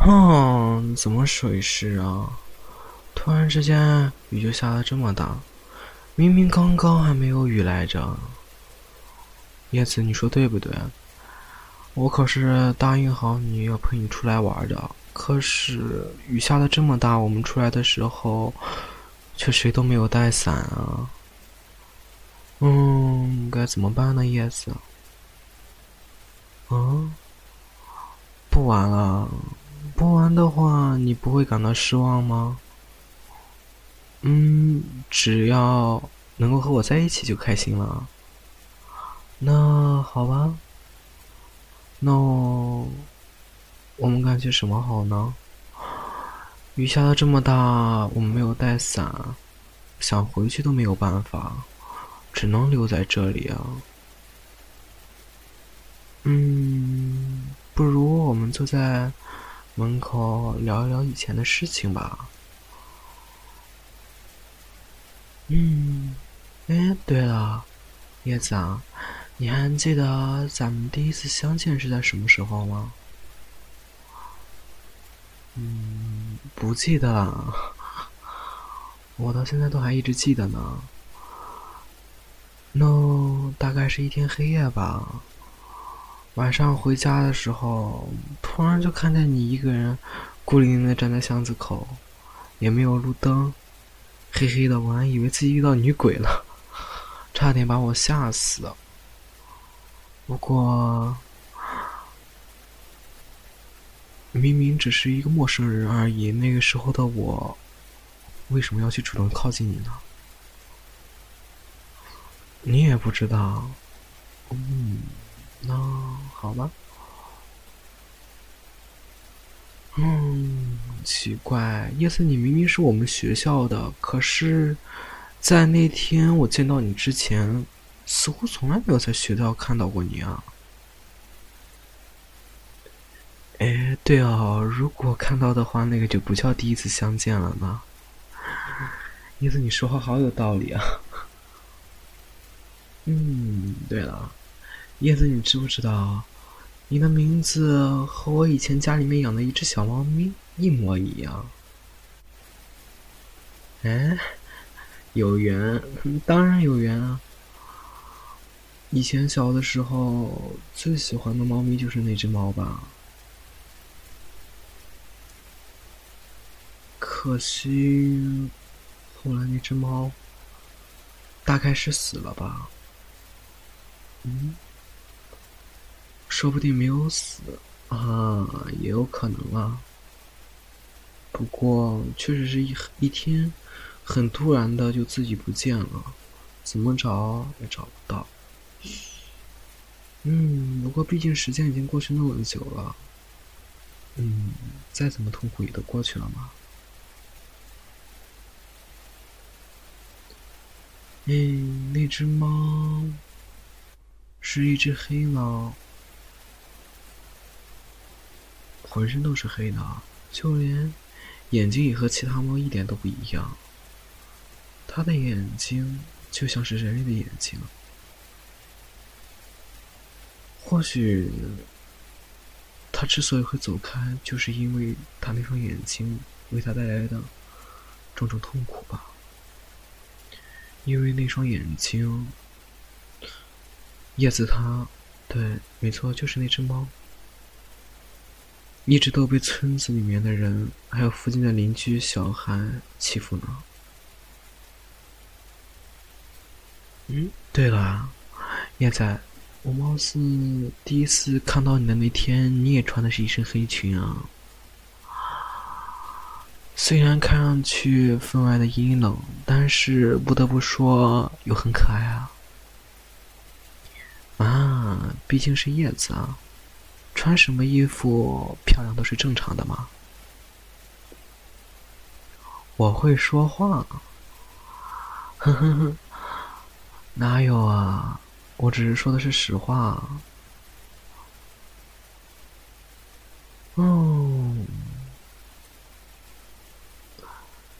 哼，怎么回事啊？突然之间雨就下的这么大，明明刚刚还没有雨来着。叶子，你说对不对？我可是答应好你要陪你出来玩的，可是雨下的这么大，我们出来的时候却谁都没有带伞啊。嗯，该怎么办呢，叶子？嗯，不玩了。不玩的话，你不会感到失望吗？嗯，只要能够和我在一起就开心了。那好吧。那我们干些什么好呢？雨下的这么大，我们没有带伞，想回去都没有办法，只能留在这里啊。嗯，不如我们坐在门口聊一聊以前的事情吧。嗯，哎，对了，叶子啊。你还记得咱们第一次相见是在什么时候吗？嗯，不记得了。我到现在都还一直记得呢。那大概是一天黑夜吧。晚上回家的时候，突然就看见你一个人孤零零的站在巷子口，也没有路灯，黑黑的，我还以为自己遇到女鬼了，差点把我吓死。不过，明明只是一个陌生人而已。那个时候的我，为什么要去主动靠近你呢？你也不知道。嗯，那好吧。嗯，奇怪，叶子，你明明是我们学校的，可是，在那天我见到你之前。似乎从来没有在学校看到过你啊！哎，对哦，如果看到的话，那个就不叫第一次相见了呢。叶子，你说话好有道理啊！嗯，对了，叶子，你知不知道，你的名字和我以前家里面养的一只小猫咪一模一样？哎，有缘，当然有缘啊！以前小的时候最喜欢的猫咪就是那只猫吧，可惜后来那只猫大概是死了吧。嗯，说不定没有死啊，也有可能啊。不过确实是一一天很突然的就自己不见了，怎么找也找不到。嗯，不过毕竟时间已经过去那么久了，嗯，再怎么痛苦也都过去了嘛。嗯，那只猫是一只黑猫，浑身都是黑的，就连眼睛也和其他猫一点都不一样。它的眼睛就像是人类的眼睛。或许，他之所以会走开，就是因为他那双眼睛为他带来的种种痛苦吧。因为那双眼睛，叶子他，对，没错，就是那只猫，一直都被村子里面的人还有附近的邻居小孩欺负呢。嗯，对了，叶子。我貌似第一次看到你的那天，你也穿的是一身黑裙啊。虽然看上去分外的阴冷，但是不得不说又很可爱啊。啊，毕竟是叶子啊，穿什么衣服漂亮都是正常的嘛。我会说话，呵呵呵，哪有啊？我只是说的是实话。哦，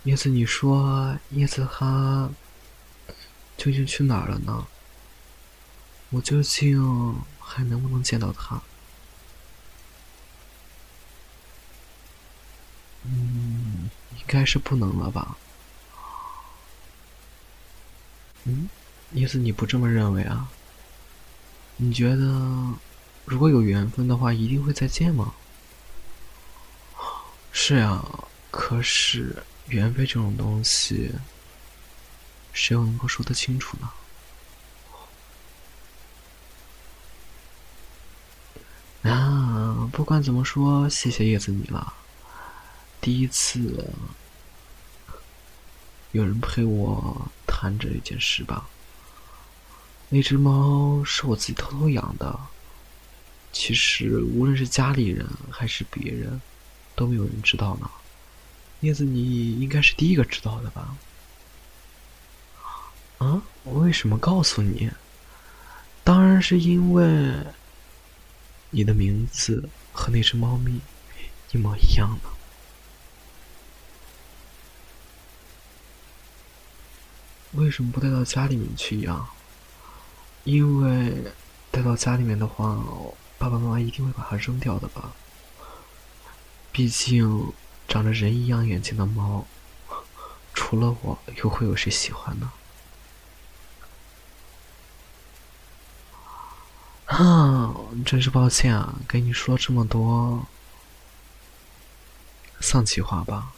叶子，你说叶子他究竟去哪了呢？我究竟还能不能见到他？应该是不能了吧？嗯，意思你不这么认为啊？你觉得如果有缘分的话，一定会再见吗？是呀，可是缘分这种东西，谁又能够说得清楚呢？啊，不管怎么说，谢谢叶子你了。第一次有人陪我谈这一件事吧。那只猫是我自己偷偷养的，其实无论是家里人还是别人，都没有人知道呢。叶子，你应该是第一个知道的吧？啊？我为什么告诉你？当然是因为你的名字和那只猫咪一模一样呢。为什么不带到家里面去养？因为带到家里面的话，爸爸妈妈一定会把它扔掉的吧。毕竟长着人一样眼睛的猫，除了我，又会有谁喜欢呢？啊，真是抱歉啊，跟你说这么多丧气话吧。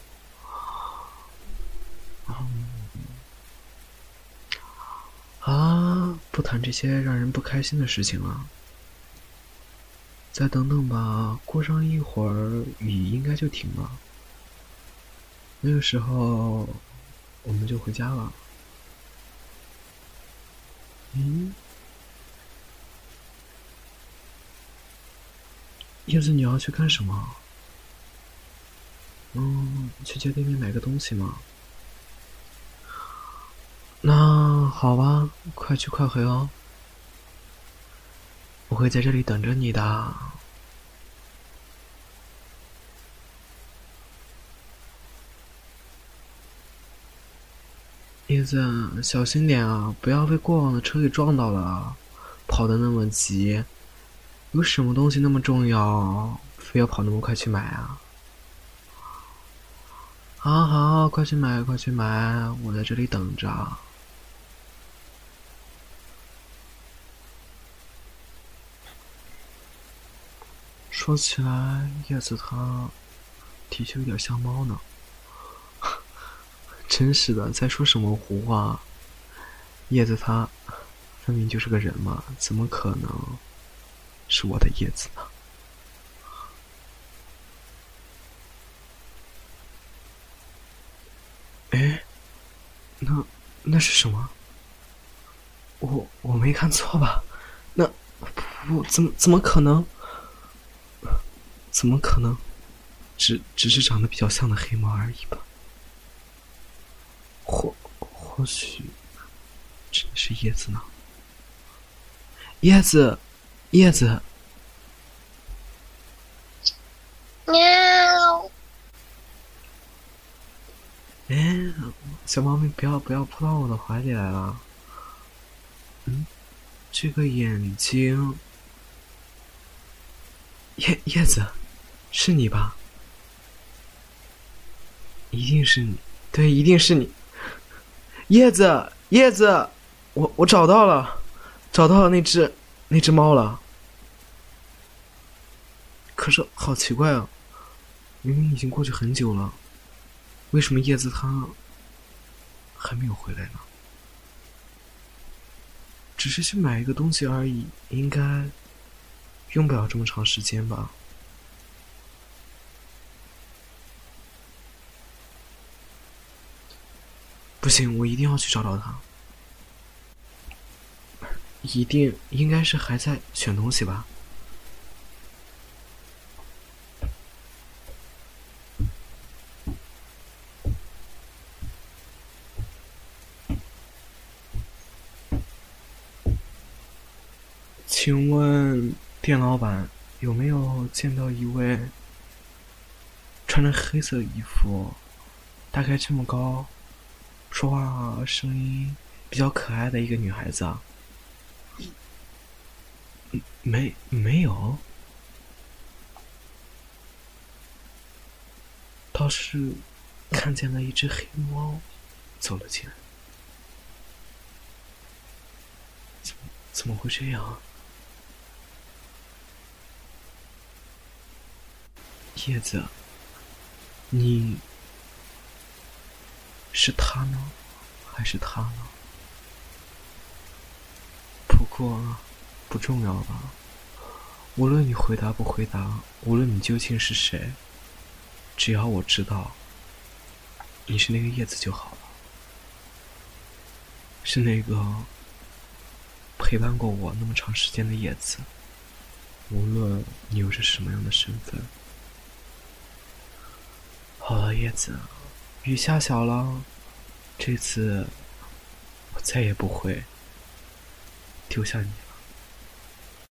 啊，不谈这些让人不开心的事情了。再等等吧，过上一会儿雨应该就停了。那个时候我们就回家了。嗯，叶子，你要去干什么？嗯，去街对面买个东西吗？那好吧，快去快回哦，我会在这里等着你的。叶子，小心点啊，不要被过往的车给撞到了。跑的那么急，有什么东西那么重要，非要跑那么快去买啊？好好，快去买，快去买，我在这里等着。说起来，叶子它的确有点像猫呢。真是的，在说什么胡话？叶子它分明就是个人嘛，怎么可能是我的叶子呢？哎，那那是什么？我我没看错吧？那不怎么怎么可能？怎么可能？只只是长得比较像的黑猫而已吧？或或许真的是叶子呢？叶子，叶子，喵！哎，小猫咪，不要不要扑到我的怀里来了。嗯，这个眼睛，叶叶子。是你吧？一定是你，对，一定是你。叶子，叶子，我我找到了，找到了那只那只猫了。可是好奇怪啊，明明已经过去很久了，为什么叶子它还没有回来呢？只是去买一个东西而已，应该用不了这么长时间吧。不行，我一定要去找找他。一定应该是还在选东西吧？请问店老板有没有见到一位穿着黑色衣服，大概这么高？说话声音比较可爱的一个女孩子啊，没没有，倒是看见了一只黑猫走了进来。怎么怎么会这样？叶子，你是他呢，还是他呢？不过不重要吧。无论你回答不回答，无论你究竟是谁，只要我知道你是那个叶子就好了，是那个陪伴过我那么长时间的叶子。无论你又是什么样的身份。好了，叶子，雨下小了，这次我再也不会丢下你了。